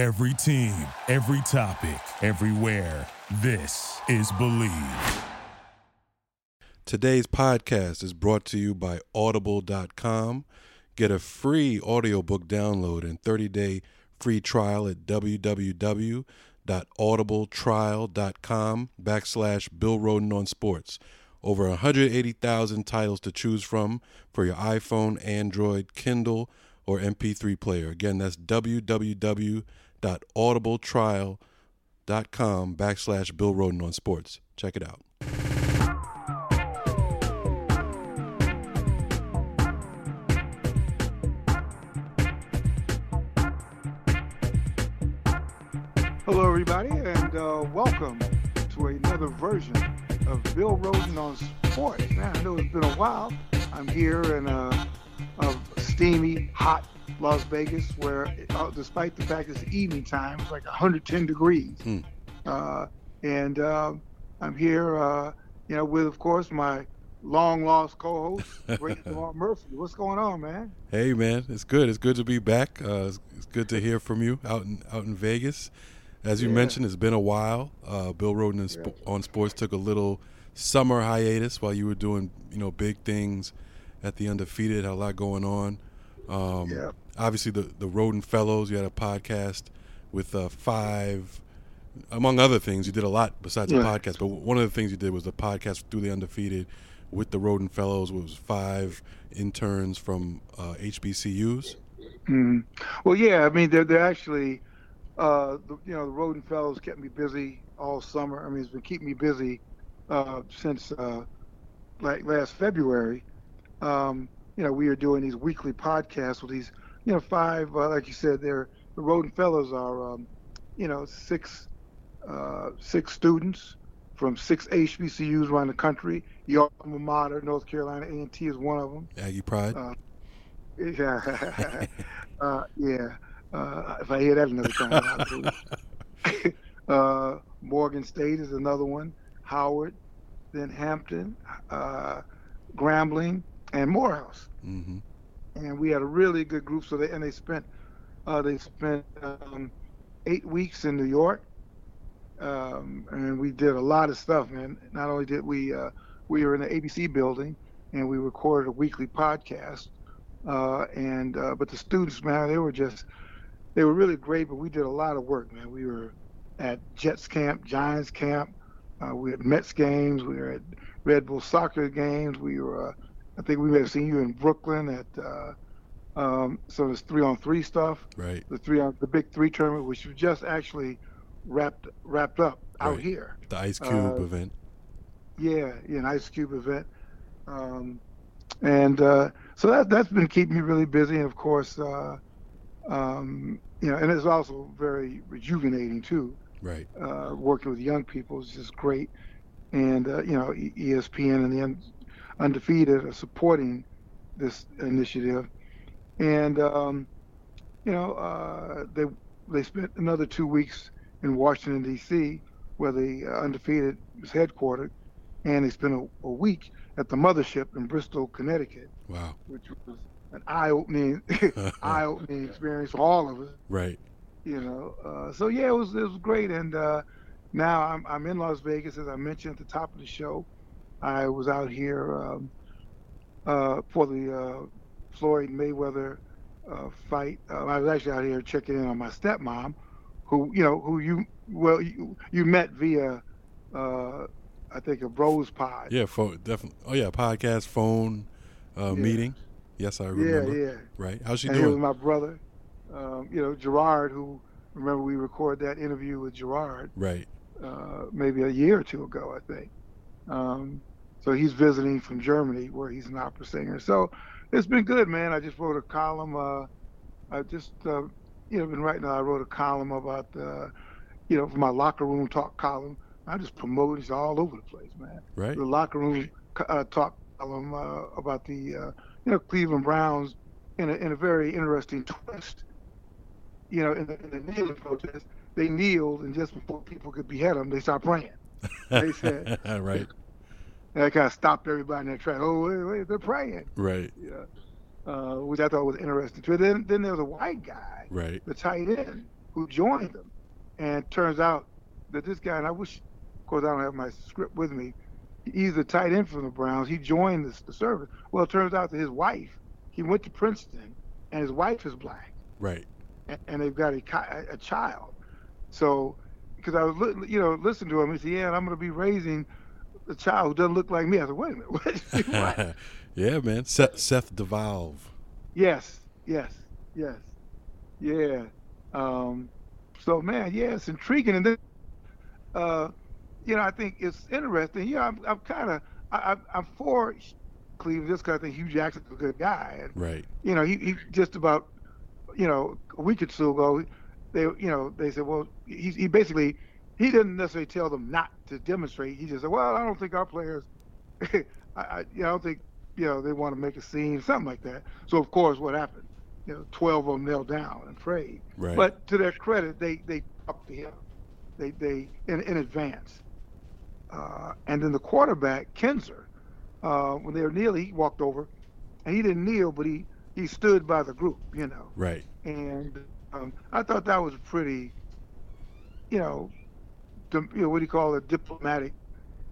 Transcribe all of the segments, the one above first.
Every team, every topic, everywhere. This is Believe. Today's podcast is brought to you by Audible.com. Get a free audiobook download and 30-day free trial at www.audibletrial.com backslash Bill Rhoden on Sports. Over 180,000 titles to choose from for your iPhone, Android, Kindle, or MP3 player. Again, that's www.audibletrial.com backslash Bill Rhoden on Sports. Check it out. Hello, everybody, and uh, welcome to another version of Bill Rhoden on Sports. Man, I know it's been a while. I'm here in a, a steamy, hot Las Vegas, where uh, despite the fact it's evening time, it's like 110 degrees. Hmm. Uh, and uh, I'm here, uh, you know, with of course my long lost co-host, Great Murphy. What's going on, man? Hey man, it's good. It's good to be back. Uh, it's, it's good to hear from you out in out in Vegas. As you Yeah. mentioned, it's been a while. Uh, Bill Rhoden and Sp- on Sports took a little summer hiatus while you were doing you know big things at the Undefeated. Had a lot going on. Um, Yeah. Obviously, the the Rhoden Fellows. You had a podcast with uh, five, among other things. You did a lot besides the podcast. But one of the things you did was the podcast through the Undefeated with the Rhoden Fellows. Was five interns from uh, HBCUs. Mm. Well, yeah, I mean, they're, they're actually, uh, the, you know, the Rhoden Fellows kept me busy all summer. I mean, it's been keeping me busy uh, since uh, like last February. Um, you know, we are doing these weekly podcasts with these, you know, five, uh, like you said, they're the Rhoden Fellows are, um, you know, six, uh, six students from six HBCUs around the country. Your alma mater, North Carolina A&T, is one of them. Aggie Pride. Uh, yeah, uh, yeah. Uh, if I hear that another time, I'll do it. uh, Morgan State is another one. Howard, then Hampton, uh, Grambling, and Morehouse. hmm And we had a really good group. So they and they spent uh, they spent um, eight weeks in New York, um, and we did a lot of stuff. Man, not only did we uh, we were in the ABC building, and we recorded a weekly podcast. Uh, and uh, but the students, man, they were just they were really great. But we did a lot of work, man. We were at Jets camp, Giants camp. Uh, we had Mets games. We were at Red Bull soccer games. We were, uh, I think we may have seen you in Brooklyn at. Uh, um, so there's three on three stuff. Right. The three on the big three tournament, which was just actually wrapped wrapped up out Right. here. The Ice Cube Uh, event. Yeah, yeah, an Ice Cube event. Um, and uh, so that that's been keeping me really busy, and of course, uh, um, you know, and it's also very rejuvenating too. Right. Uh, working with young people is just great, and uh, you know, ESPN and the undefeated are supporting this initiative, and um, you know, uh, they they spent another two weeks in Washington D.C., where the uh, undefeated is headquartered, and they spent a, a week at the mothership in Bristol, Connecticut, Wow. which was an eye-opening eye-opening experience for all of us Right. you know. Uh, so yeah, it was it was great, and uh, now I'm I'm in Las Vegas, as I mentioned at the top of the show. I was out here um, uh, for the uh, Floyd Mayweather uh, fight. Uh, I was actually out here checking in on my stepmom, who you know who you well you, you met via uh, I think a Rose Pod. Yeah. Phone. Definitely. Oh yeah. Podcast, phone, uh, Yeah. meeting. Yes, I remember. yeah. Yeah. Right. How's she and he was doing? my brother. Um, you know Gerard, who remember we recorded that interview with Gerard. Right. uh, maybe a year or two ago, I think. Um, so he's visiting from Germany, where he's an opera singer. So it's been good, man. I just wrote a column. Uh, I just, uh, you know, been writing. I wrote a column about, uh, you know, for my locker room talk column. I just promote it all over the place, man. Right. The locker room uh, talk column uh, about the, uh, you know, Cleveland Browns in a, in a very interesting twist. You know, in the, in the kneeling protest, they kneeled, and just before people could behead them, they started praying. They said, right. And that kind of stopped everybody in their track. Oh, wait, wait, they're praying. Right. Yeah. Uh, which I thought was interesting too. Then, then there was a white guy, Right. the tight end, who joined them. And it turns out that this guy, and I wish, of course, I don't have my script with me. He's a tight end from the Browns. He joined the, the service. Well, it turns out that his wife, he went to Princeton, and his wife is black. Right. And, and they've got a, a child. So, because I was, you know, listening to him, he said, "Yeah, I'm going to be raising a child who doesn't look like me." I said, "Wait a minute, what?" yeah, man. Seth, Seth DeValve. Yes, yes, yes, yeah. Um, so, man, yeah, it's intriguing, and then, uh, you know, I think it's interesting. Yeah, I'm, I'm kind of, I'm, I'm for Cleveland just because I think Hue Jackson's a good guy, and right. you know, he, he just about, you know, a week or two ago, they, you know, they said, well, he, he basically, he didn't necessarily tell them not to demonstrate. He just said, well, I don't think our players, I, I, you know, I don't think, you know, they want to make a scene, something like that. So of course, what happened? You know, twelve of them knelt down and prayed. Right. But to their credit, they they talked to him, they they in, in advance. Uh, and then the quarterback Kizer, uh, when they were kneeling, he walked over, and he didn't kneel, but he he stood by the group, you know. Right. And um, I thought that was pretty, you know, you know, what do you call it, diplomatic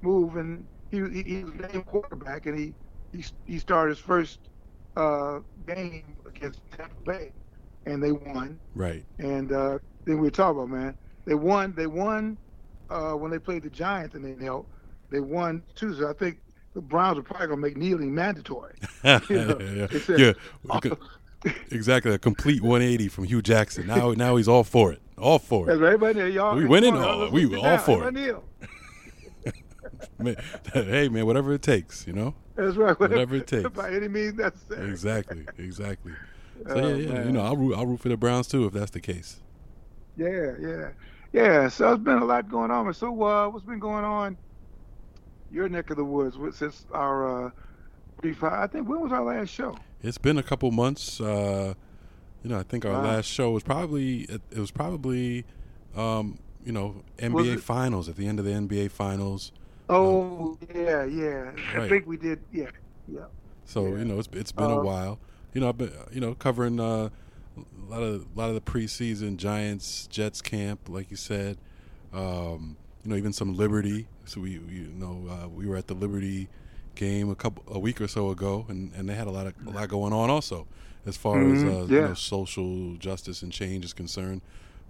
move. And he he, he was named quarterback, and he he he started his first uh, game against Tampa Bay, and they won. Right. And uh, then we were talking about man, they won. They won uh, when they played the Giants, and they knelt. They won too. So I think the Browns are probably gonna make kneeling mandatory. You know, yeah, yeah. exactly. A complete 180 from Hue Jackson. Now, now he's all for it. All for it. everybody y'all. We winning? Oh, we all down. for Everybody. Man, hey, man, whatever it takes, you know. That's right. Whatever it takes. By any means necessary. Exactly. Exactly. So Oh, yeah, yeah. You know, I'll root. I'll root for the Browns too if that's the case. Yeah, yeah, yeah. So it's been a lot going on. So uh, what's been going on? Your neck of the woods since our uh, brief. I think when was our last show? It's been a couple months. Uh, you know, I think our Wow. last show was probably it, it was probably, um, you know, NBA Finals at the end of the NBA Finals. Oh, yeah, yeah. I think we did. Yeah, yeah. So Yeah. you know, it's it's been a Uh, while. You know, I've been you know covering uh, a lot of a lot of the preseason Giants Jets camp, like you said. Um, you know, even some Liberty. So we, we you know uh, we were at the Liberty game a couple a week or so ago, and, and they had a lot of a lot going on also as far as Mhm, uh, you know social justice and change is concerned.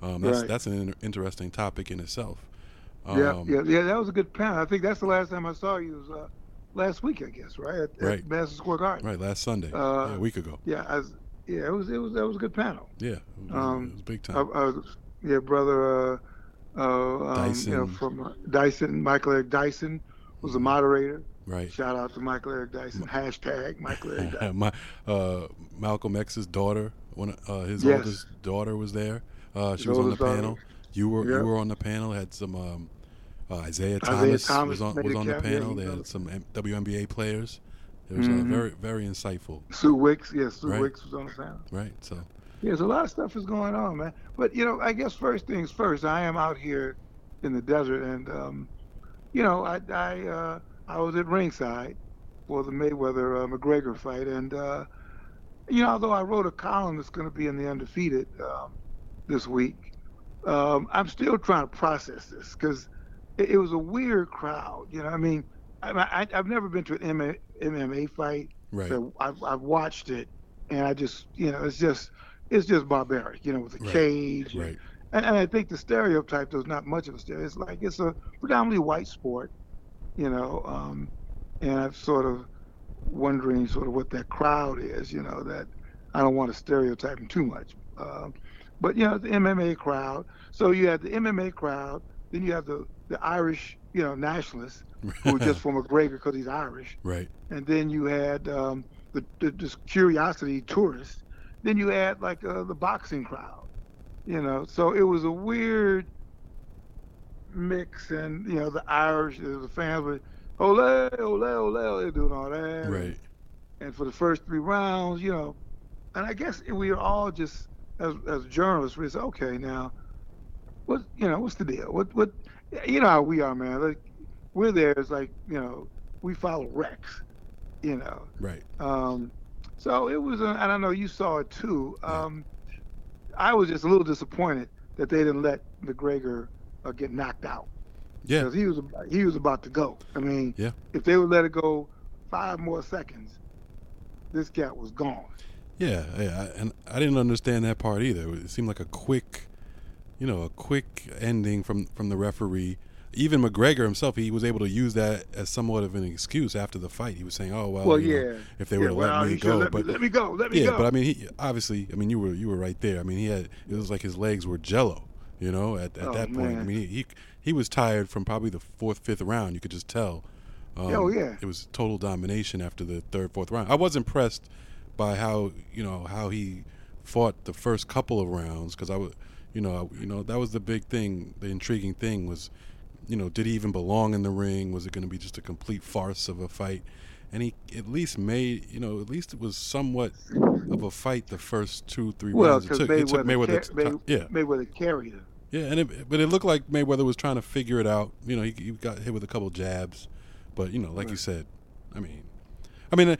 Um, that's Right. that's an inter- interesting topic in itself. yeah, Um, yeah, yeah. That was a good panel. I think that's the last time I saw you was uh, last week, I guess, right? At, Right. At Madison Square Garden. Right, last Sunday, Uh, yeah, a week ago. Yeah, I was, yeah. It was it was that was a good panel. Yeah, it was, um, it was big time. I was, yeah, brother. Uh, uh, um, you know, from uh, Dyson, Michael Eric Dyson was the moderator. Right. Shout out to Michael Eric Dyson. Hashtag Michael Eric Dyson. My uh, Malcolm X's daughter, one uh, his Yes. oldest daughter was there. Uh, she His was on the oldest daughter. panel. You were Yeah. you were on the panel. Had some um, uh, Isaiah, Isaiah Thomas, Thomas was on was on the panel. he They had some M- WNBA players. It was uh, Mhm. very very insightful. Sue Wicks, yes, Sue Right. Wicks was on the panel. Right. So Yeah, there's a lot of stuff is going on, man. But you know, I guess first things first. I am out here in the desert, and um, you know, I I uh, I was at ringside for the Mayweather uh, McGregor fight, and uh, you know, although I wrote a column that's going to be in the Undefeated um, this week, um, I'm still trying to process this because it, it was a weird crowd. You know, I mean, I, I I've never been to an MMA, MMA fight. right. So I've, I've watched it, and I just, you know, it's just, it's just barbaric, you know, with the Right. cage. and- Right. And, and I think the stereotype, there's not much of a stereotype. It's like it's a predominantly white sport, you know, um, and I'm sort of wondering sort of what that crowd is, you know, that I don't want to stereotype them too much. Um, but, you know, the MMA crowd. So you have the MMA crowd, then you have the, the Irish, you know, nationalists who just from McGregor because he's Irish right. and then you had um, the, the this curiosity tourists. Then you had like uh, the boxing crowd, you know. So it was a weird mix, and you know the Irish, the fans were ole ole ole, they're doing all that. Right. And for the first three rounds, you know, and I guess we were all just as as journalists, we said, okay, now, what you know, what's the deal? What what, you know how we are, man. Like we're there. It's like you know, we follow Rex, you know. Right. Um, so it was, uh, and I know you saw it too. Yeah. Um, I was just a little disappointed that they didn't let McGregor uh, get knocked out. Yeah. Because he was he was about to go. I mean, Yeah. if they would let it go five more seconds, this cat was gone. Yeah, yeah, and I didn't understand that part either. It seemed like a quick, you know, a quick ending from from the referee. Even McGregor himself, he was able to use that as somewhat of an excuse after the fight. He was saying, "Oh well, Well, you know, if they Yeah, would have well, let me go." let but me, let me go. Let me yeah, go. but I mean, he obviously, I mean, you were you were right there. I mean, he had it was like his legs were jello. You know, at, at Oh, that point, I mean, he, he he was tired from probably the fourth, fifth round. You could just tell. Um, Oh, yeah. it was total domination after the third, fourth round. I was impressed by how you know how he fought the first couple of rounds because I was, you know, I- you know that was the big thing. The intriguing thing was, you know, did he even belong in the ring? Was it going to be just a complete farce of a fight? And he at least made, you know, at least it was somewhat of a fight the first two, three well, rounds. It because took, it took Mayweather, Mayweather, May, yeah, Mayweather carried him. yeah, and it, but it looked like Mayweather was trying to figure it out. You know, he, he got hit with a couple jabs, but you know, like you said, I mean, I mean, uh,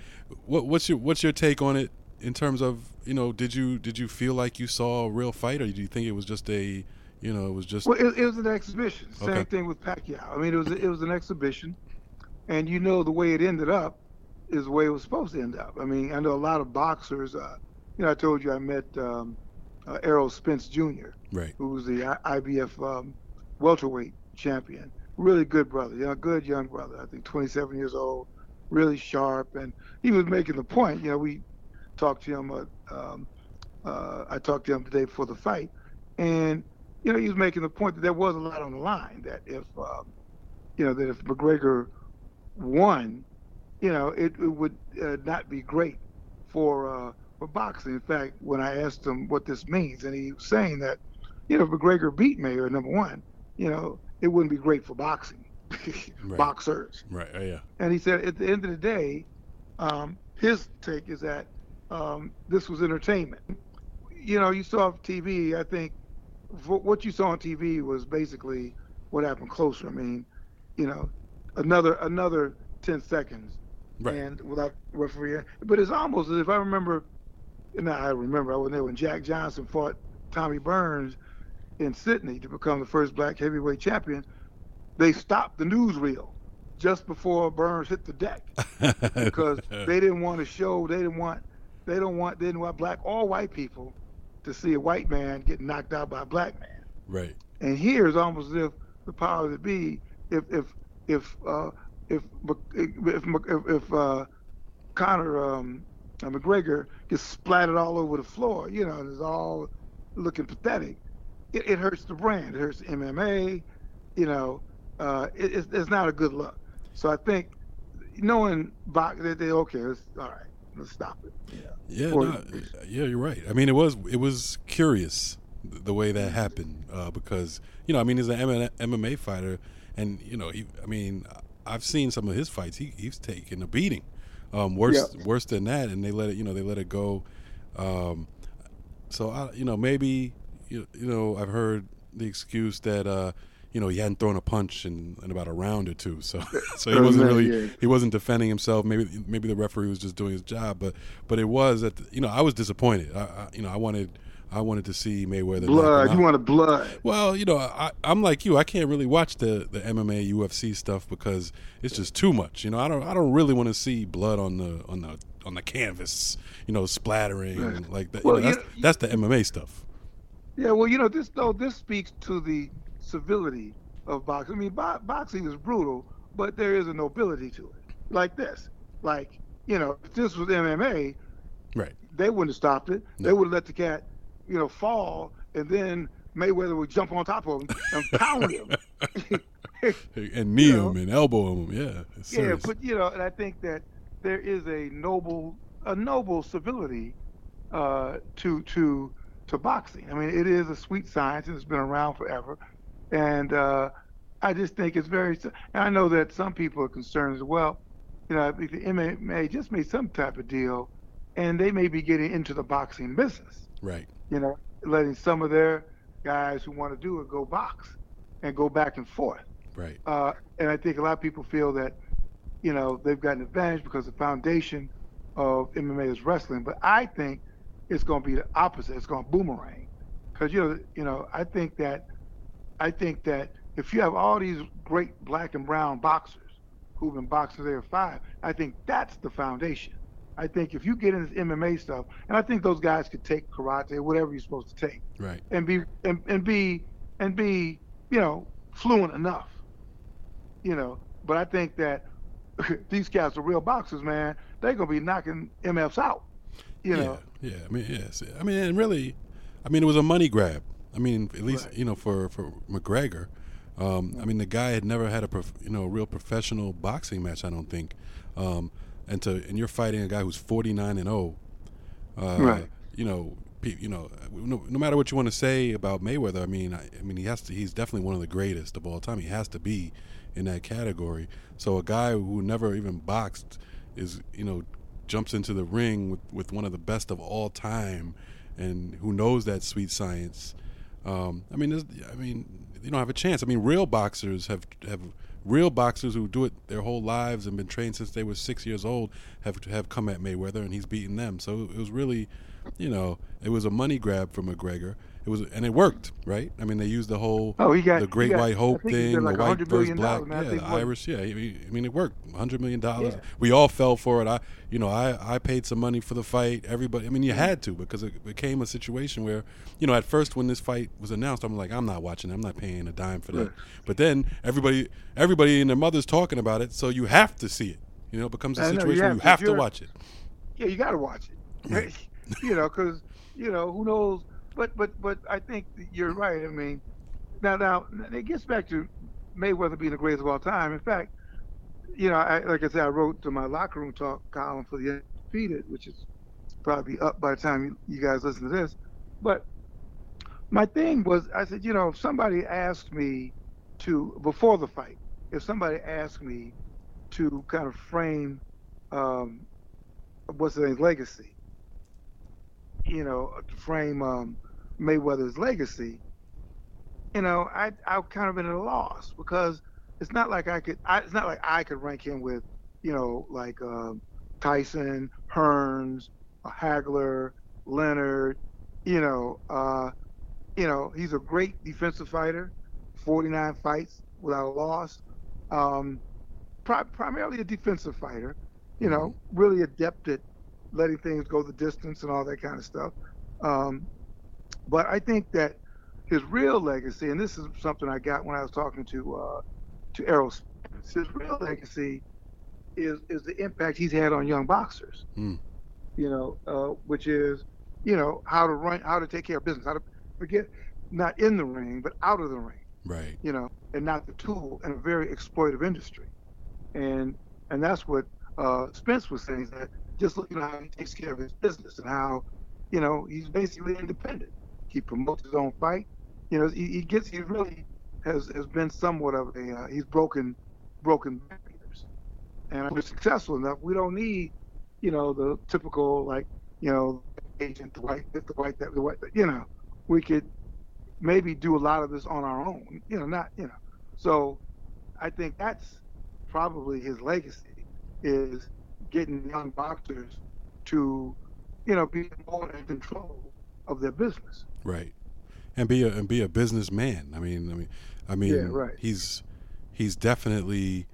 what, what's your what's your take on it in terms of you know, did you did you feel like you saw a real fight, or do you think it was just a, you know, it was just Well, it, it was an exhibition. Same Okay. thing with Pacquiao. I mean, it was it was an exhibition, and you know the way it ended up is the way it was supposed to end up. I mean, I know a lot of boxers. Uh, you know, I told you I met um, uh, Errol Spence Jr., right? who was the I- IBF um, welterweight champion. Really good brother, you know, good young brother. I think 27 years old, really sharp, and he was making the point. You know, we talked to him. Uh, um, uh, I talked to him today before the fight, and you know, he was making the point that there was a lot on the line. That if um, you know that if McGregor won, you know, it, it would uh, not be great for uh, for boxing. In fact, when I asked him what this means, and he was saying that, you know, if McGregor beat Mayer number one, you know, it wouldn't be great for boxing, Right. boxers. Right. Uh, yeah. And he said at the end of the day, um, his take is that um, this was entertainment. You know, you saw TV. I think what you saw on TV was basically what happened closer. I mean, you know, another another ten seconds, Right. and without referee. But it's almost as if I remember. And I remember I was there when Jack Johnson fought Tommy Burns in Sydney to become the first black heavyweight champion. They stopped the newsreel just before Burns hit the deck because they didn't want to show they didn't want they don't want they didn't want black or white people to see a white man get knocked out by a black man. right. And here is almost as if the power to be if if if uh, if if if, if uh, Conor um, uh, McGregor gets splattered all over the floor, you know, and it's all looking pathetic. It, it hurts the brand. It hurts MMA. You know, uh, it, it's, it's not a good look. So I think knowing box, they, they okay, let's, all right, let's stop it. Yeah. Yeah, Or- no, yeah, you're right. I mean, it was it was curious the way that happened uh, because you know, I mean, he's an MMA fighter, and you know, he, I mean, I've seen some of his fights. He he's taken a beating, um, worse worse than that, and they let it, you know, they let it go. Um, so I, you know, maybe you, you know, I've heard the excuse that. Uh, you know, he hadn't thrown a punch in, in about a round or two, so so he wasn't really he wasn't defending himself. Maybe maybe the referee was just doing his job, but but it was that you know I was disappointed. I, I you know I wanted I wanted to see Mayweather Blood. You want a blood? Well, you know, I, I'm like you. I can't really watch the, the MMA UFC stuff because it's just too much. You know, I don't I don't really want to see blood on the on the on the canvas. You know, splattering Right. like that. Well, you know, that's, you- that's the MMA stuff. Yeah, well, you know, this though this speaks to the civility of boxing. I mean, bo- boxing is brutal, but there is a nobility to it. Like this, like you know, if this was MMA, Right. they wouldn't have stopped it. They would have let the cat, you know, fall, and then Mayweather would jump on top of him and pound him. And knee You know? him and elbow him. Yeah. Yeah, serious. but you know, and I think that there is a noble, a noble civility uh, to to to boxing. I mean, it is a sweet science and it's been around forever, and uh, I just think it's very. And I know that some people are concerned as well. You know, I think the MMA just made some type of deal, and they may be getting into the boxing business. right. You know, letting some of their guys who want to do it go box and go back and forth. Right. Uh, and I think a lot of people feel that, you know, they've got an advantage because the foundation of MMA is wrestling. But I think it's going to be the opposite. It's going to boomerang because you know, you know, I think that, I think that if you have all these great black and brown boxers who've been boxing there five, I think that's the foundation. I think if you get into MMA stuff, and I think those guys could take karate or whatever you're supposed to take, right, and be and, and be and be you know fluent enough, you know. But I think that these guys are real boxers, man. They're gonna be knocking MFs out, you know. Yeah, yeah. I mean, yes. I mean, and really, I mean, it was a money grab. I mean, at least Right. you know for for McGregor. Um, I mean, the guy had never had a prof, you know real professional boxing match. I don't think. Um, and to and you're fighting a guy who's 49 and 0. Uh, Right. You know, pe- you know, no, no matter what you want to say about Mayweather, I mean, I, I mean, he has to. He's definitely one of the greatest of all time. He has to be in that category. So a guy who never even boxed is, you know, jumps into the ring with, with one of the best of all time, and who knows that sweet science. Um, I mean, I mean, you don't have a chance. I mean, real boxers have have real boxers who do it their whole lives and been trained since they were six years old have have come at Mayweather and he's beaten them. So it was really, you know, it was a money grab for McGregor. It was and it worked, right? I mean, they used the whole Oh, he got the Great got- White Hope I think he did thing, like the white $100 versus black. Yeah, the Irish, yeah. I mean, it worked. Hundred million dollars. Yeah. We all fell for it. I, you know, I I paid some money for the fight. Everybody, I mean, you mm-hmm. had to because it became a situation where, you know, at first when this fight was announced, I'm like, I'm not watching. it. I'm not paying a dime for that. Right. But then everybody, everybody and their mother's talking about it, so you have to see it. You know, it becomes a I know, you situation where have you have to watch it. yeah, you got to watch it. You know, because you know who knows. But but but I think you're right. I mean, now now it gets back to Mayweather being the greatest of all time. In fact, you know, I, like I said, I wrote to my locker room talk column for the Undefeated, which is probably up by the time you, guys listen to this. But my thing was, I said, you know, if somebody asked me to before the fight, if somebody asked me to kind of frame um, what's his name's legacy. You know, to frame um, Mayweather's legacy. You know, I I kind of been at a loss because it's not like I could. I, it's not like I could rank him with, you know, like um, Tyson, Hearns, uh, Hagler, Leonard. You know, uh, you know, he's a great defensive fighter. 49 fights without a loss. Um, pri- primarily a defensive fighter, you know, really adept at letting things go the distance and all that kind of stuff. Um, but I think that his real legacy, and this is something I got when I was talking to uh, to Errol Spence, his real legacy is is the impact he's had on young boxers. Hmm. You know, uh, which is you know how to run, how to take care of business, how to forget not in the ring but out of the ring Right. you know, and not the tool in a very exploitive industry. And and that's what uh, Spence was saying that just looking at how he takes care of his business and how, you know, he's basically independent. He promotes his own fight. You know, he, he gets he really has has been somewhat of a uh, he's broken broken barriers, and we're successful enough. We don't need, you know, the typical like you know agent the white the white that the white you know we could maybe do a lot of this on our own. You know, not you know. So I think that's probably his legacy is getting young boxers to, you know, be more in control of their business. Right. And be a and be a businessman. I mean, I mean, I mean, Yeah, right. he's he's definitely,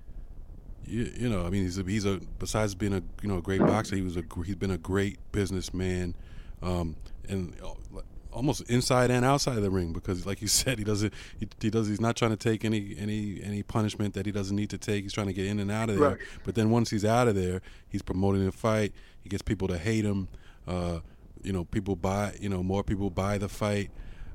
you, you know, I mean, he's a, he's a besides being a you know a great boxer, he was a he's been a great businessman, um, and uh, almost inside and outside of the ring because, like you said, he doesn't he, he does he's not trying to take any any any punishment that he doesn't need to take. He's trying to get in and out of there. Right. But then once he's out of there, he's promoting the fight. He gets people to hate him. Uh, you know, people buy. You know, more people buy the fight.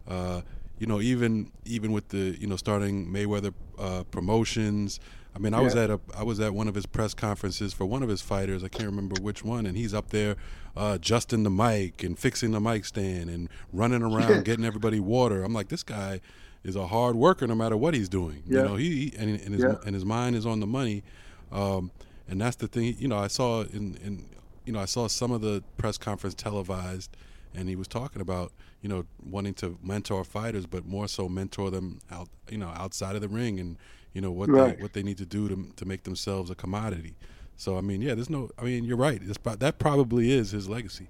Uh, you know, even even with the you know starting Mayweather uh, promotions. I mean, I was Yeah. at a I was at one of his press conferences for one of his fighters. I can't remember which one, and he's up there uh, adjusting the mic and fixing the mic stand and running around getting everybody water. I'm like, this guy is a hard worker no matter what he's doing. You know, he, he and, and his Yeah. and his mind is on the money. Um, and that's the thing. You know, I saw in, in you know I saw some of the press conference televised, and he was talking about you know wanting to mentor fighters, but more so mentor them out you know outside of the ring and you know what Right. they what they need to do to to make themselves a commodity. So I mean, yeah, there's no. I mean, you're right. It's, that probably is his legacy.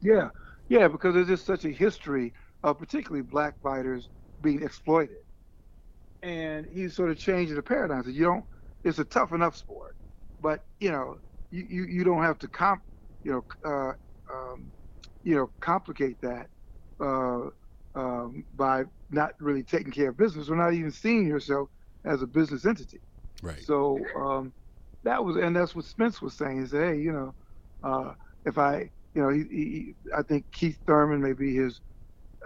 Yeah, yeah, because there's just such a history of particularly black fighters being exploited. And he's sort of changing the paradigm. So you don't. It's a tough enough sport, but you know, you you, you don't have to comp, you know, uh, um, you know, complicate that uh, um, by not really taking care of business or not even seeing yourself as a business entity. Right. So um, that was, and that's what Spence was saying. He said, "Hey, you know, uh, if I, you know, he, he, I think Keith Thurman may be his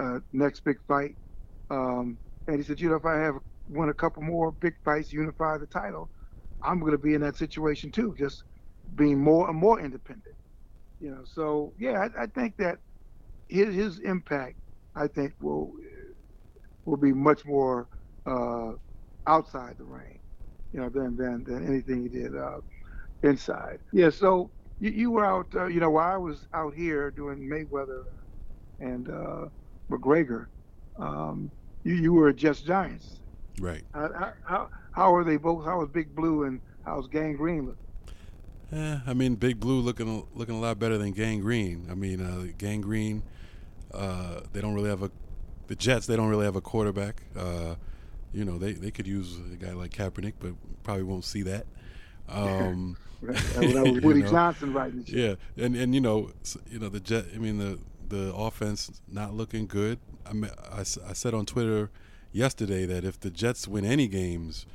uh, next big fight." Um, and he said, "You know, if I have won a couple more big fights, unify the title, I'm going to be in that situation too, just being more and more independent." You know, so yeah, I, I think that his his impact, I think, will will be much more uh, outside the ring, you know, than than than anything he did uh, inside. Yeah. So you, you were out, uh, you know, while I was out here doing Mayweather and uh, McGregor, um, you you were at Jets Giants. Right. How, how how are they both? How was Big Blue and how's Gang Green looking? Yeah, I mean, Big Blue looking looking a lot better than Gang Green. I mean, uh, Gang Green, uh, they don't really have a the Jets. They don't really have a quarterback. Uh, you know, they, they could use a guy like Kaepernick, but probably won't see that. Um, that was Woody know, Johnson writing. Yeah, and and you know, you know the Jet. I mean the the offense not looking good. I, mean, I, I said on Twitter yesterday that if the Jets win any games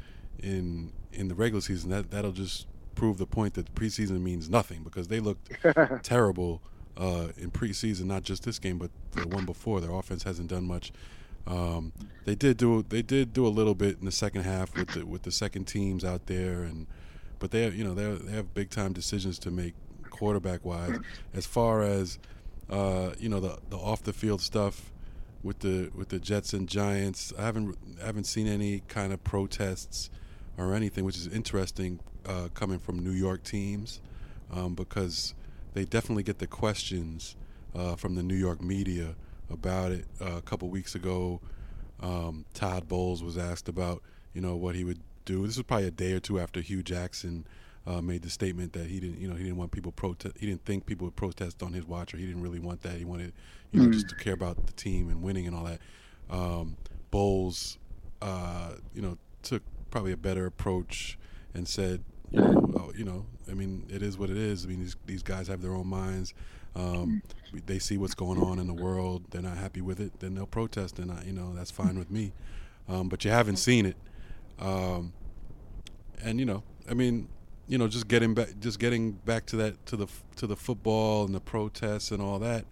in in the regular season, that that'll just prove the point that preseason means nothing because they looked terrible uh, in preseason, not just this game, but the one before. Their offense hasn't done much. Um, they did do they did do a little bit in the second half with the with the second teams out there, and but they have, you know they they have big time decisions to make quarterback wise. As far as uh, you know the the off the field stuff with the with the Jets and Giants, I haven't I haven't seen any kind of protests or anything, which is interesting uh, coming from New York teams um, because they definitely get the questions uh, from the New York media about it. Uh, a couple weeks ago, um, Todd Bowles was asked about you know what he would do. This was probably a day or two after Hue Jackson uh, made the statement that he didn't you know he didn't want people protest. He didn't think people would protest on his watch, or he didn't really want that. He wanted you know mm. just to care about the team and winning and all that. Um, Bowles, uh, you know, took probably a better approach and said, you know, you know, I mean, it is what it is. I mean, these these guys have their own minds. Um, they see what's going on in the world. They're not happy with it. Then they'll protest, and I, you know, that's fine with me. Um, but you haven't seen it, um, and you know, I mean, you know, just getting back, just getting back to that, to the to the football and the protests and all that.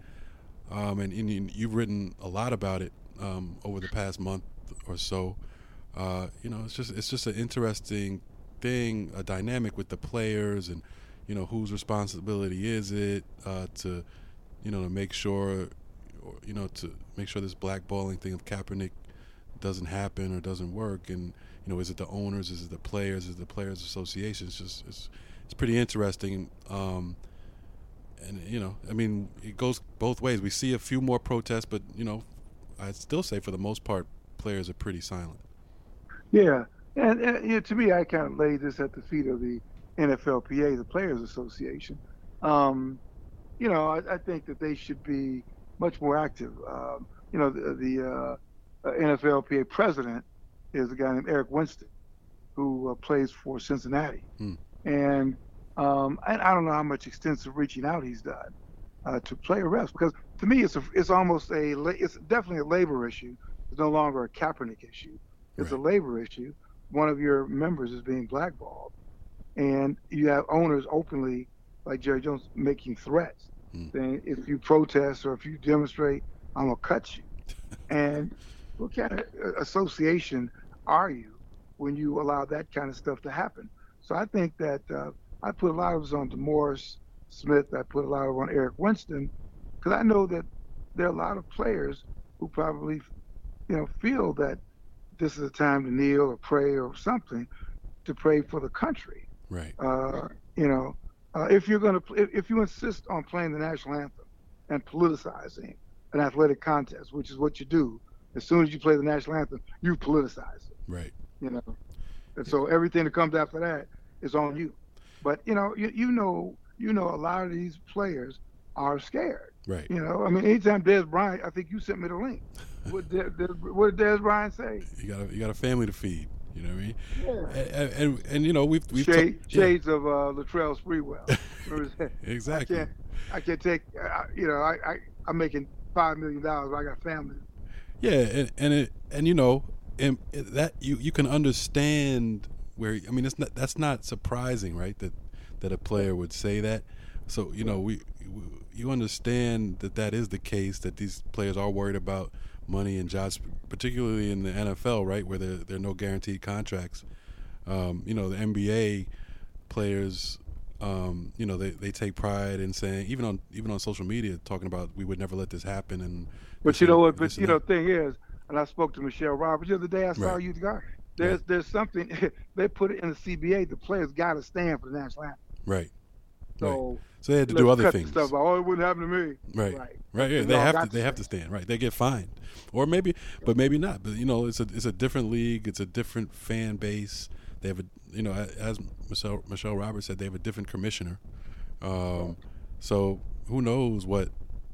Um, and, and, you've written a lot about it um, over the past month or so. Uh, you know, it's just it's just an interesting thing, a dynamic with the players, and you know whose responsibility is it uh, to, you know, to make sure, you know, to make sure this blackballing thing of Kaepernick doesn't happen or doesn't work, and you know, is it the owners, is it the players, is it the players' association? It's just it's it's pretty interesting. Um, and you know, I mean, it goes both ways. We see a few more protests, but you know, I'd still say for the most part, players are pretty silent. Yeah, and, and you know, to me, I kind of laid this at the feet of the NFLPA, the Players Association. Um, you know, I, I, think that they should be much more active. Um, you know, the, the uh, uh NFLPA president is a guy named Eric Winston, who uh, plays for Cincinnati, hmm. and um, I, I, don't know how much extensive reaching out he's done uh, to player reps because to me, it's a, it's almost a it's definitely a labor issue. It's no longer a Kaepernick issue. It's right. a labor issue. One of your members is being blackballed, and you have owners openly, like Jerry Jones, making threats, mm. saying if you protest or if you demonstrate, I'm gonna cut you. and what kind of uh, association are you when you allow that kind of stuff to happen? So I think that uh, I put a lot of this on DeMaurice Smith. I put a lot of on Eric Winston because I know that there are a lot of players who probably, you know, feel that this is a time to kneel or pray or something to pray for the country. Right. Uh, you know, uh, if you're going to, if, if you insist on playing the national anthem and politicizing an athletic contest, which is what you do, as soon as you play the national anthem, you politicize it. Right. You know, and so everything that comes after that is on you. But you know, you, you know, you know, a lot of these players are scared. Right. You know, I mean, anytime Dez Bryant, I think you sent me the link. What, did, what did Dez Bryant say? You got a, you got a family to feed. You know what I mean? Yeah. And and, and you know we've we've Shade, ta- yeah. shades of uh, Latrell Sprewell. exactly. I can't, I can't take. You know, I, I I'm making five million dollars. I got family. Yeah, and and it and you know, and that you you can understand where I mean it's not that's not surprising, right? That that a player would say that. So you know we, we you understand that that is the case that these players are worried about money and jobs, particularly in the NFL, right, where there there are no guaranteed contracts. Um, you know, the NBA players, um, you know, they, they take pride in saying even on even on social media talking about we would never let this happen and. But you know what? But you know, the thing is, and I spoke to Michelle Roberts the other day. I saw Right. you guys. There's Right. there's something they put it in the CBA. The players got to stand for the national anthem. right. So So they had to do other things. Stuff like, oh, it wouldn't happen to me. Right. Right. Right. Yeah, they have to. They have to stand. Right. They get fined, or maybe, but maybe not. But you know, it's a it's a different league. It's a different fan base. They have a you know, as Michelle Michelle Roberts said, they have a different commissioner. Um, so who knows what?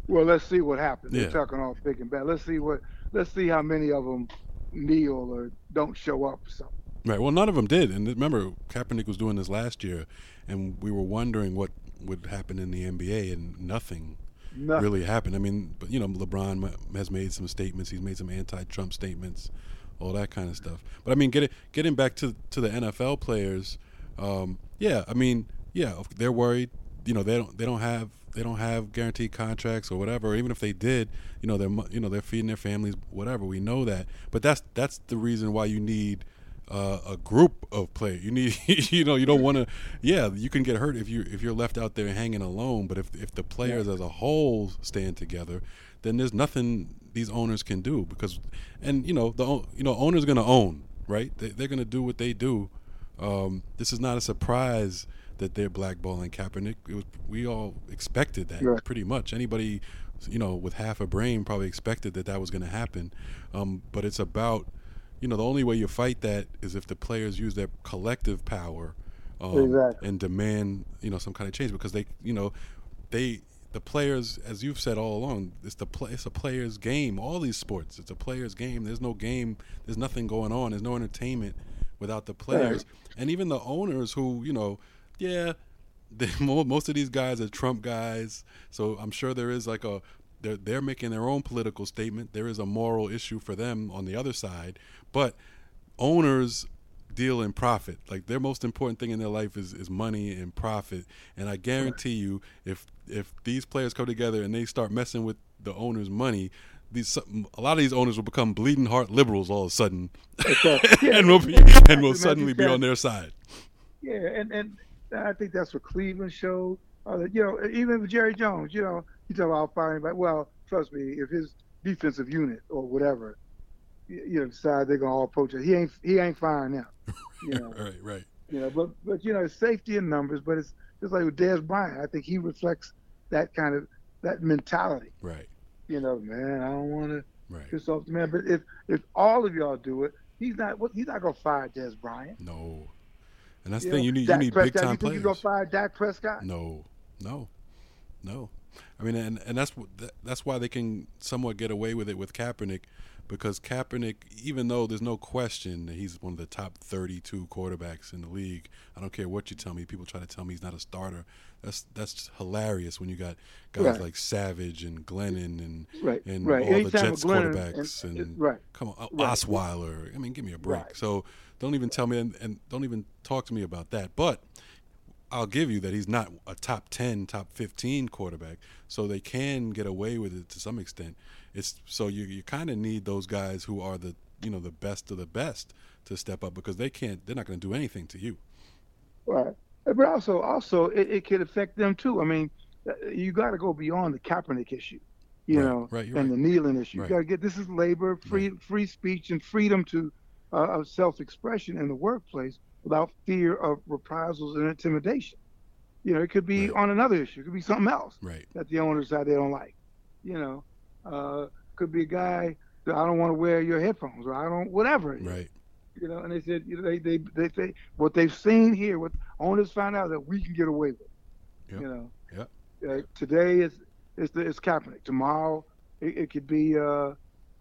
Well, let's see what happens. Yeah. They're talking all big and bad. Let's see what. Let's see how many of them kneel or don't show up or something. Right. Well, none of them did. And remember, Kaepernick was doing this last year, and we were wondering what would happen in the NBA, and nothing Really happened. I mean, but you know, LeBron has made some statements. He's made some anti-Trump statements, all that kind of stuff. But I mean, getting getting back to to the NFL players, um, yeah, I mean, yeah, they're worried. You know, they don't they don't have they don't have guaranteed contracts or whatever. Even if they did, you know, they're you know they're feeding their families, whatever. We know that, but that's that's the reason why you need. Uh, a group of players. You need, you know, you don't want to. Yeah, you can get hurt if you if you're left out there hanging alone. But if if the players as a whole stand together, then there's nothing these owners can do because, and you know, the you know owner's going to own, right? They, they're going to do what they do. Um, this is not a surprise that they're blackballing Kaepernick. It was we all expected that Right. pretty much. Anybody, you know, with half a brain probably expected that that was going to happen. Um, but it's about you know, the only way you fight that is if the players use their collective power um, Exactly. and demand, you know, some kind of change because they, you know, they the players, as you've said all along, it's the play, it's a player's game. All these sports, it's a player's game. There's no game. There's nothing going on. There's no entertainment without the players, and even the owners who, you know, yeah, most of these guys are Trump guys. So I'm sure there is like a they're they're making their own political statement. There is a moral issue for them on the other side, but owners deal in profit. Like their most important thing in their life is, is money and profit. And I guarantee you, if if these players come together and they start messing with the owner's money, these a lot of these owners will become bleeding heart liberals all of a sudden. Yeah, and will be, and will suddenly be on their side. Yeah, and and I think that's what Cleveland showed. Uh, you know, even Jerry Jones, you know, you talk about firing, but well, trust me, if his defensive unit or whatever, you, you know, decide they're gonna all approach it, he ain't he ain't firing them. You know, right, right. you know, but but you know, it's safety in numbers, but it's just like with Dez Bryant. I think he reflects that kind of that mentality. Right, You know, man, I don't want to right. piss off the man, but if if all of y'all do it, he's not what he's not gonna fire Dez Bryant. No, and that's the thing. know, You need Dak you need Prescott, big time you think players. you're gonna fire Dak Prescott? No, no, no. I mean, and and that's that's why they can somewhat get away with it with Kaepernick, because Kaepernick, even though there's no question that he's one of the top 32 quarterbacks in the league, I don't care what you tell me. People try to tell me he's not a starter. That's that's hilarious when you got guys Right. like Savage and Glennon and Right, and right. all the Jets Glennon quarterbacks and- and, right, come on. Osweiler. I mean, give me a break. So don't even tell me and, and don't even talk to me about that. But I'll give you that he's not a top 10, top 15 quarterback. So they can get away with it to some extent. It's so you you kind of need those guys who are the, you know, the best of the best to step up because they can't they're not going to do anything to you. Right. But also, also, it, it could affect them too. I mean, uh, you got to go beyond the Kaepernick issue, you Right, know, right, and right. the kneeling issue. You got to get this is labor, free, free speech, and freedom to uh, of self-expression in the workplace without fear of reprisals and intimidation. You know, it could be Right. on another issue. It could be something else Right. that the owners decide they don't like. You know, uh, could be a guy that I don't want to wear your headphones or I don't whatever. Right. you know, and they said, you know, they, they, they, they, what they've seen here, what owners found out that we can get away with, Yep. you know. Yep. Uh, today is it's the, it's Kaepernick. Tomorrow it, it could be uh,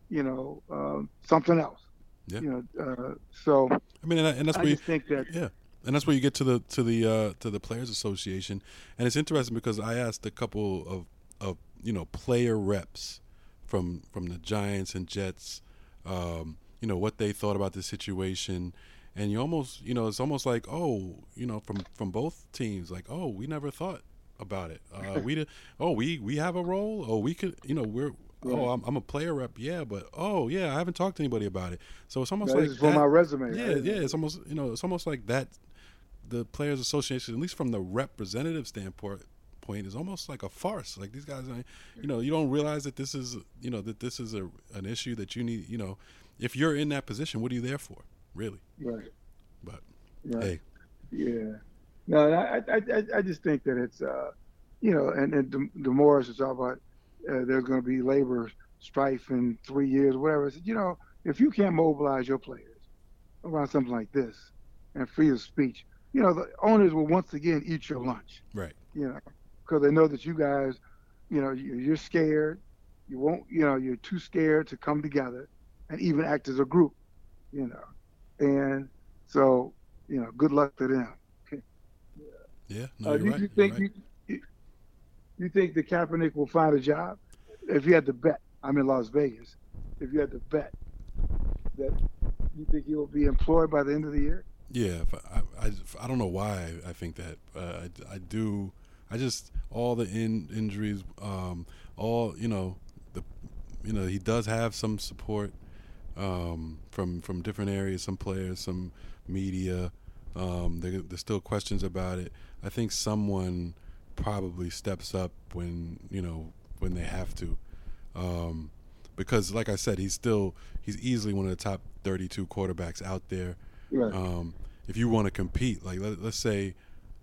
you know uh, something else. Yeah. You know, uh, so I mean, and, and that's I where you, think that yeah, and that's where you get to the to the uh, to the players association, and it's interesting because I asked a couple of of you know player reps from from the Giants and Jets, um, you know what they thought about the situation, and you almost you know it's almost like oh you know from from both teams like oh we never thought about it. Uh, we did oh we we have a role. Oh we could you know we're oh I'm, I'm a player rep yeah but oh yeah I haven't talked to anybody about it so it's almost that like for that- my resume. yeah, right? yeah. It's almost you know, it's almost like that. The players' association, at least from the representative standpoint, point is almost like a farce. Like these guys, you know, you don't realize that this is you know that this is a an issue that you need. You know, if you're in that position, what are you there for, really? Right. But Right. hey, Yeah. No, I, I, I, I just think that it's, uh, you know, and, and Morris is all about uh, there's going to be labor strife in three years, whatever. I said, you know, if you can't mobilize your players around something like this and free of speech, you know, the owners will once again eat your lunch, right, you know, because they know that you guys, you know, you, you're scared. You won't, you know, you're too scared to come together and even act as a group, you know. And so, you know, good luck to them. yeah, no, Uh, you're do right. you you're think right. You, think the Kaepernick will find a job if you had to bet? I'm in Las Vegas. If you had to bet that you think he will be employed by the end of the year? Yeah, I, I, I don't know why I think that. Uh, I, I do. I just all the in, injuries, um, all you know, the you know he does have some support um, from from different areas, some players, some media. Um, there, there's still questions about it. I think someone probably steps up when you know when they have to, um, because like I said, he's still he's easily one of the top 32 quarterbacks out there. Right. Um, if you want to compete, like let, let's say,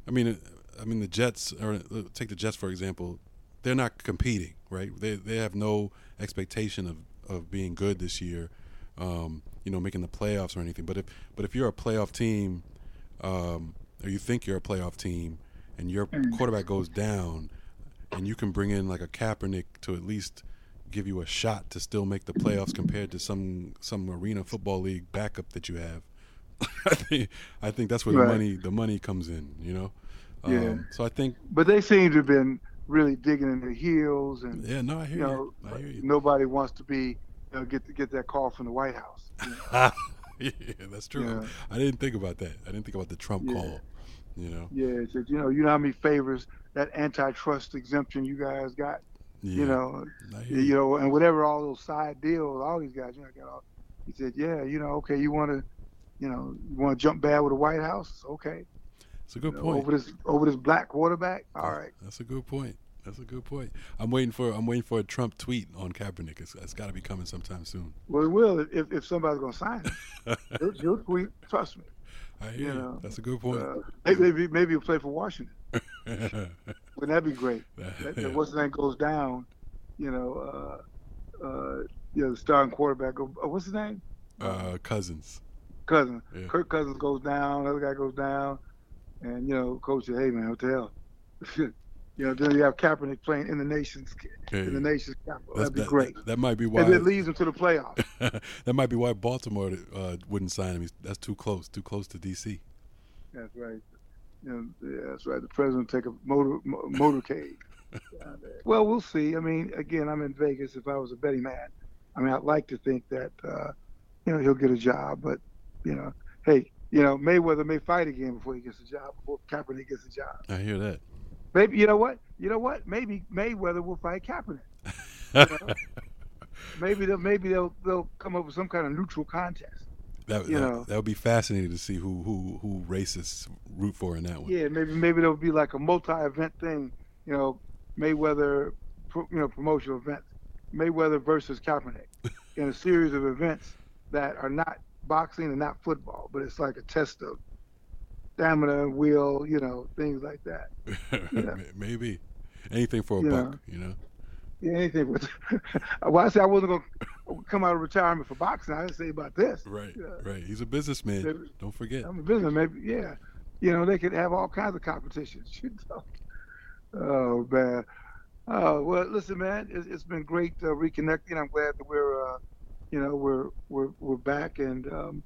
I mean, uh, I mean the Jets, or uh, take the Jets for example, they're not competing, right? They they have no expectation of, of being good this year, um, you know, making the playoffs or anything. But if but if you're a playoff team, um, or you think you're a playoff team, and your quarterback goes down, and you can bring in like a Kaepernick to at least give you a shot to still make the playoffs compared to some some arena football league backup that you have. I think I think that's where Right. the money the money comes in, you know. Yeah. Um, so I think But they seem to have been really digging in their heels, and yeah, no, I hear you you. I hear you. nobody wants to be you know, get get that call from the White House. you know. yeah, that's true. Yeah. I didn't think about that. I didn't think about the Trump Yeah. call. You know. Yeah, said, you know, you know how many favors that antitrust exemption you guys got. Yeah. You know, hear you know, and whatever all those side deals, all these guys, you know, got all. He said, yeah, you know, okay, you want to, you know, you want to jump bad with the White House, okay. It's a good You know, point. over this over this black quarterback, all right. That's a good point. That's a good point. I'm waiting for I'm waiting for a Trump tweet on Kaepernick. It's, it's got to be coming sometime soon. Well, it will if if somebody's gonna sign it. he'll, he'll tweet. Trust me. I hear You know, That's a good point. Uh, maybe maybe he'll play for Washington. Wouldn't that be great? That, that what's his name goes down, you know, uh, uh, you know, the starting quarterback. Uh, what's his name? uh, Cousins. Cousins. Yeah. Kirk Cousins goes down. Other guy goes down, and you know, coach said, "Hey man, what the hell?" you know, then you have Kaepernick playing in the nation's in the nation's capital. That'd be that, great. That, that might be why. and it leads them to the playoffs. that might be why Baltimore uh, wouldn't sign him. That's too close. Too close to DC. That's right. You know, yeah, that's right. The president take a motor motorcade. well, we'll see. I mean, again, I'm in Vegas. If I was a betting man, I mean, I'd like to think that uh, you know he'll get a job, but you know, hey, you know, Mayweather may fight again before he gets a job. Before Kaepernick gets a job. I hear that. Maybe you know what? You know what? Maybe Mayweather will fight Kaepernick. Maybe they'll maybe they'll they'll come up with some kind of neutral contest. That, You that, know. that would be fascinating to see who who who racists root for in that one. Yeah, maybe maybe there'll be like a multi-event thing. You know, Mayweather, you know, promotional event, Mayweather versus Kaepernick, in a series of events that are not boxing and not football, but it's like a test of stamina, will, you know, things like that. Yeah. Maybe anything for a Yeah. buck, you know. Yeah, anything with. well, I said I wasn't gonna come out of retirement for boxing. I didn't say about this. Right, Yeah. right. He's a businessman. Maybe- Don't forget. I'm a businessman. maybe. Yeah, you know, they could have all kinds of competitions. You know. Oh man. Oh well, listen, man, it's, it's been great uh, reconnecting. I'm glad that we're, uh, you know, we're we're we're back, and um,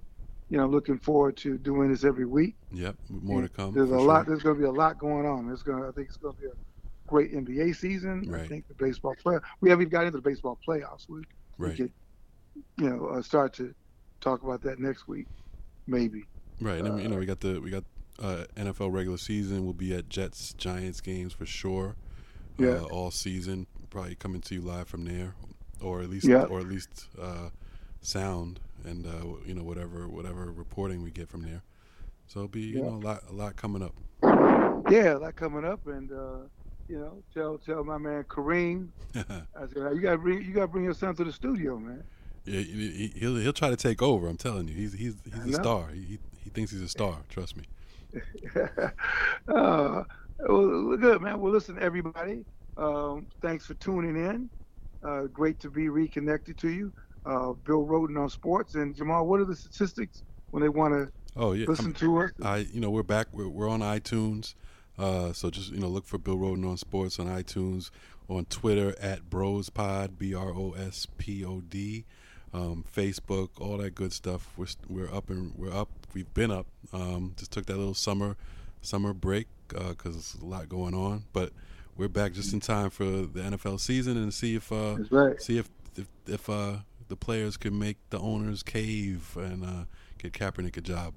you know, looking forward to doing this every week. Yep, more to come. There's a for lot. There's going to be a lot going on. It's going. I think it's going to be a great NBA season. Right. I think the baseball play. We haven't even got into the baseball playoffs. We, we Right, could, you know, uh, start to talk about that next week, maybe. right. And then, you know, uh, we got the we got uh, NFL regular season. We'll be at Jets Giants games for sure. Yeah. Uh, all season, probably coming to you live from there, or at least Yeah. or at least uh, sound and uh, you know whatever whatever reporting we get from there. So it'll be you Yeah. know a lot a lot coming up. Yeah, a lot coming up, and uh, you know, tell tell my man Kareem. I said, you got to bring you got to bring your son to the studio, man. Yeah, he, he- he'll he'll try to take over. I'm telling you, he's he's he's a know. star. He, he he thinks he's a star. Trust me. uh, well, good man. Well, listen, everybody. Um, thanks for tuning in. Uh, great to be reconnected to you. Uh, Bill Rhoden on sports and Jamal. What are the statistics when they want to Oh yeah, listen to us? I you know we're back. We're, we're on iTunes. Uh, so just you know look for Bill Rhoden on Sports on iTunes, on Twitter at BrosPod B R O S P O D, um, Facebook, all that good stuff. We're we're up and we're up. We've been up. Um, just took that little summer summer break because there's a lot going on, but we're back just in time for the NFL season and see if uh, right. see if if, if uh, the players can make the owners cave and uh, get Kaepernick a job.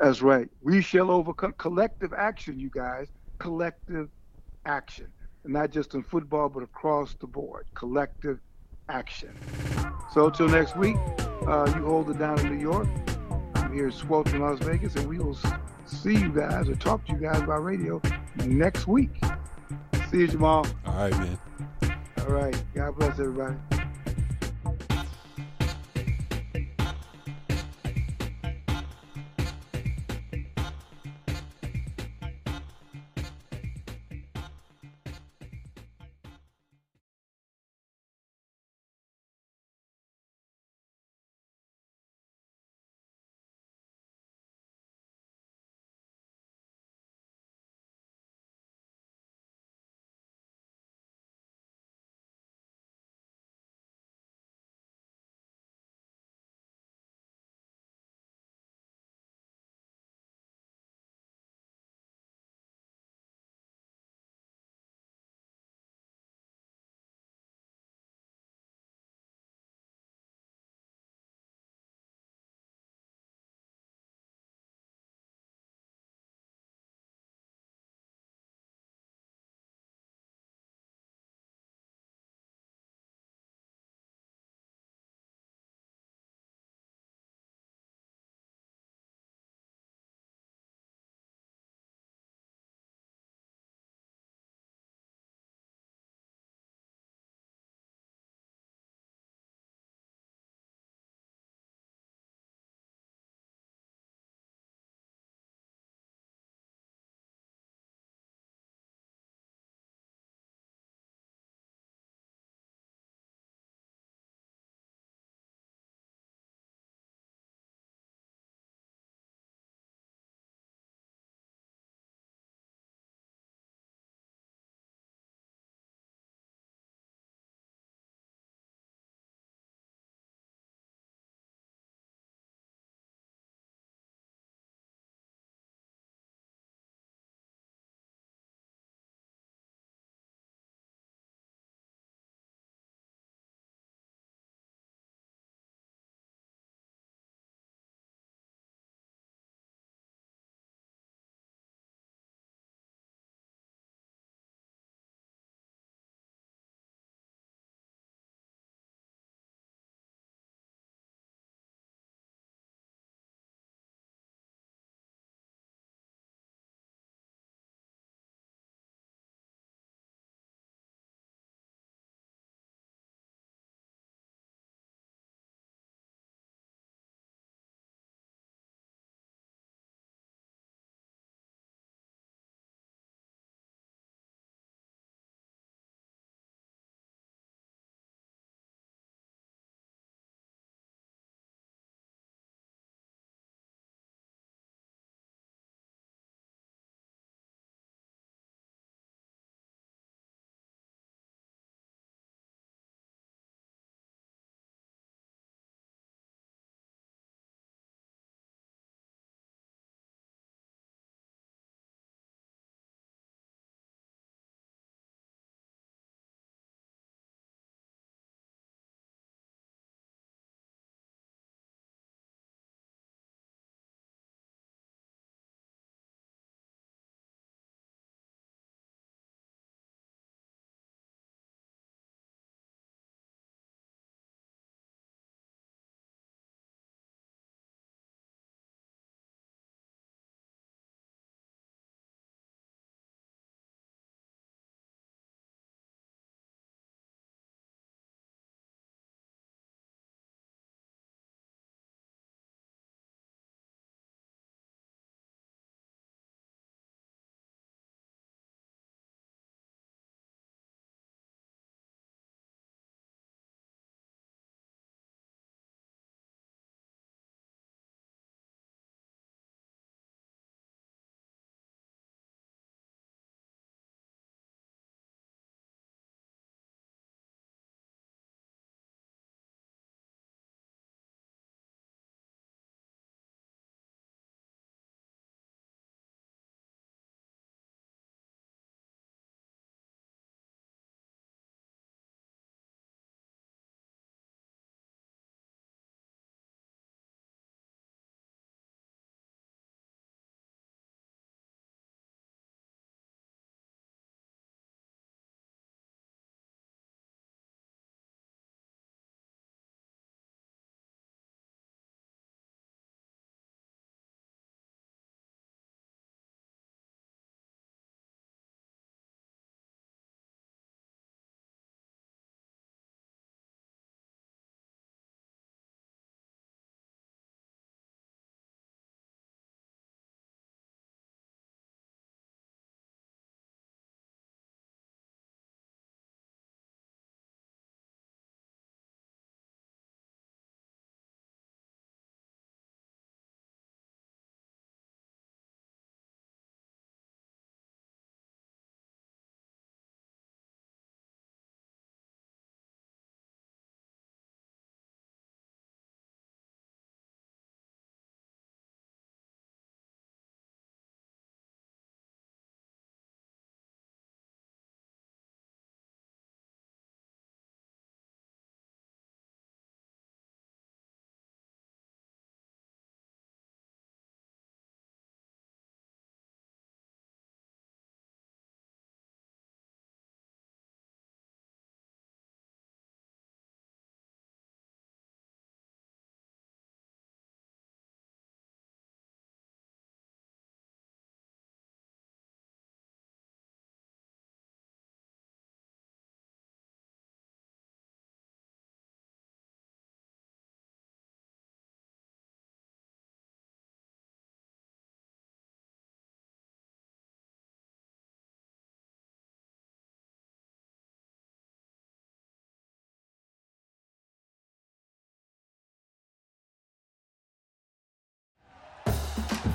That's right. We shall overcome collective action, you guys. Collective action. And not just in football, but across the board. Collective action. So till next week, uh, you hold it down in New York. I'm here in Sweltering, Las Vegas, and we will see you guys or talk to you guys by radio next week. See you, Jamal. All right, man. All right. God bless everybody.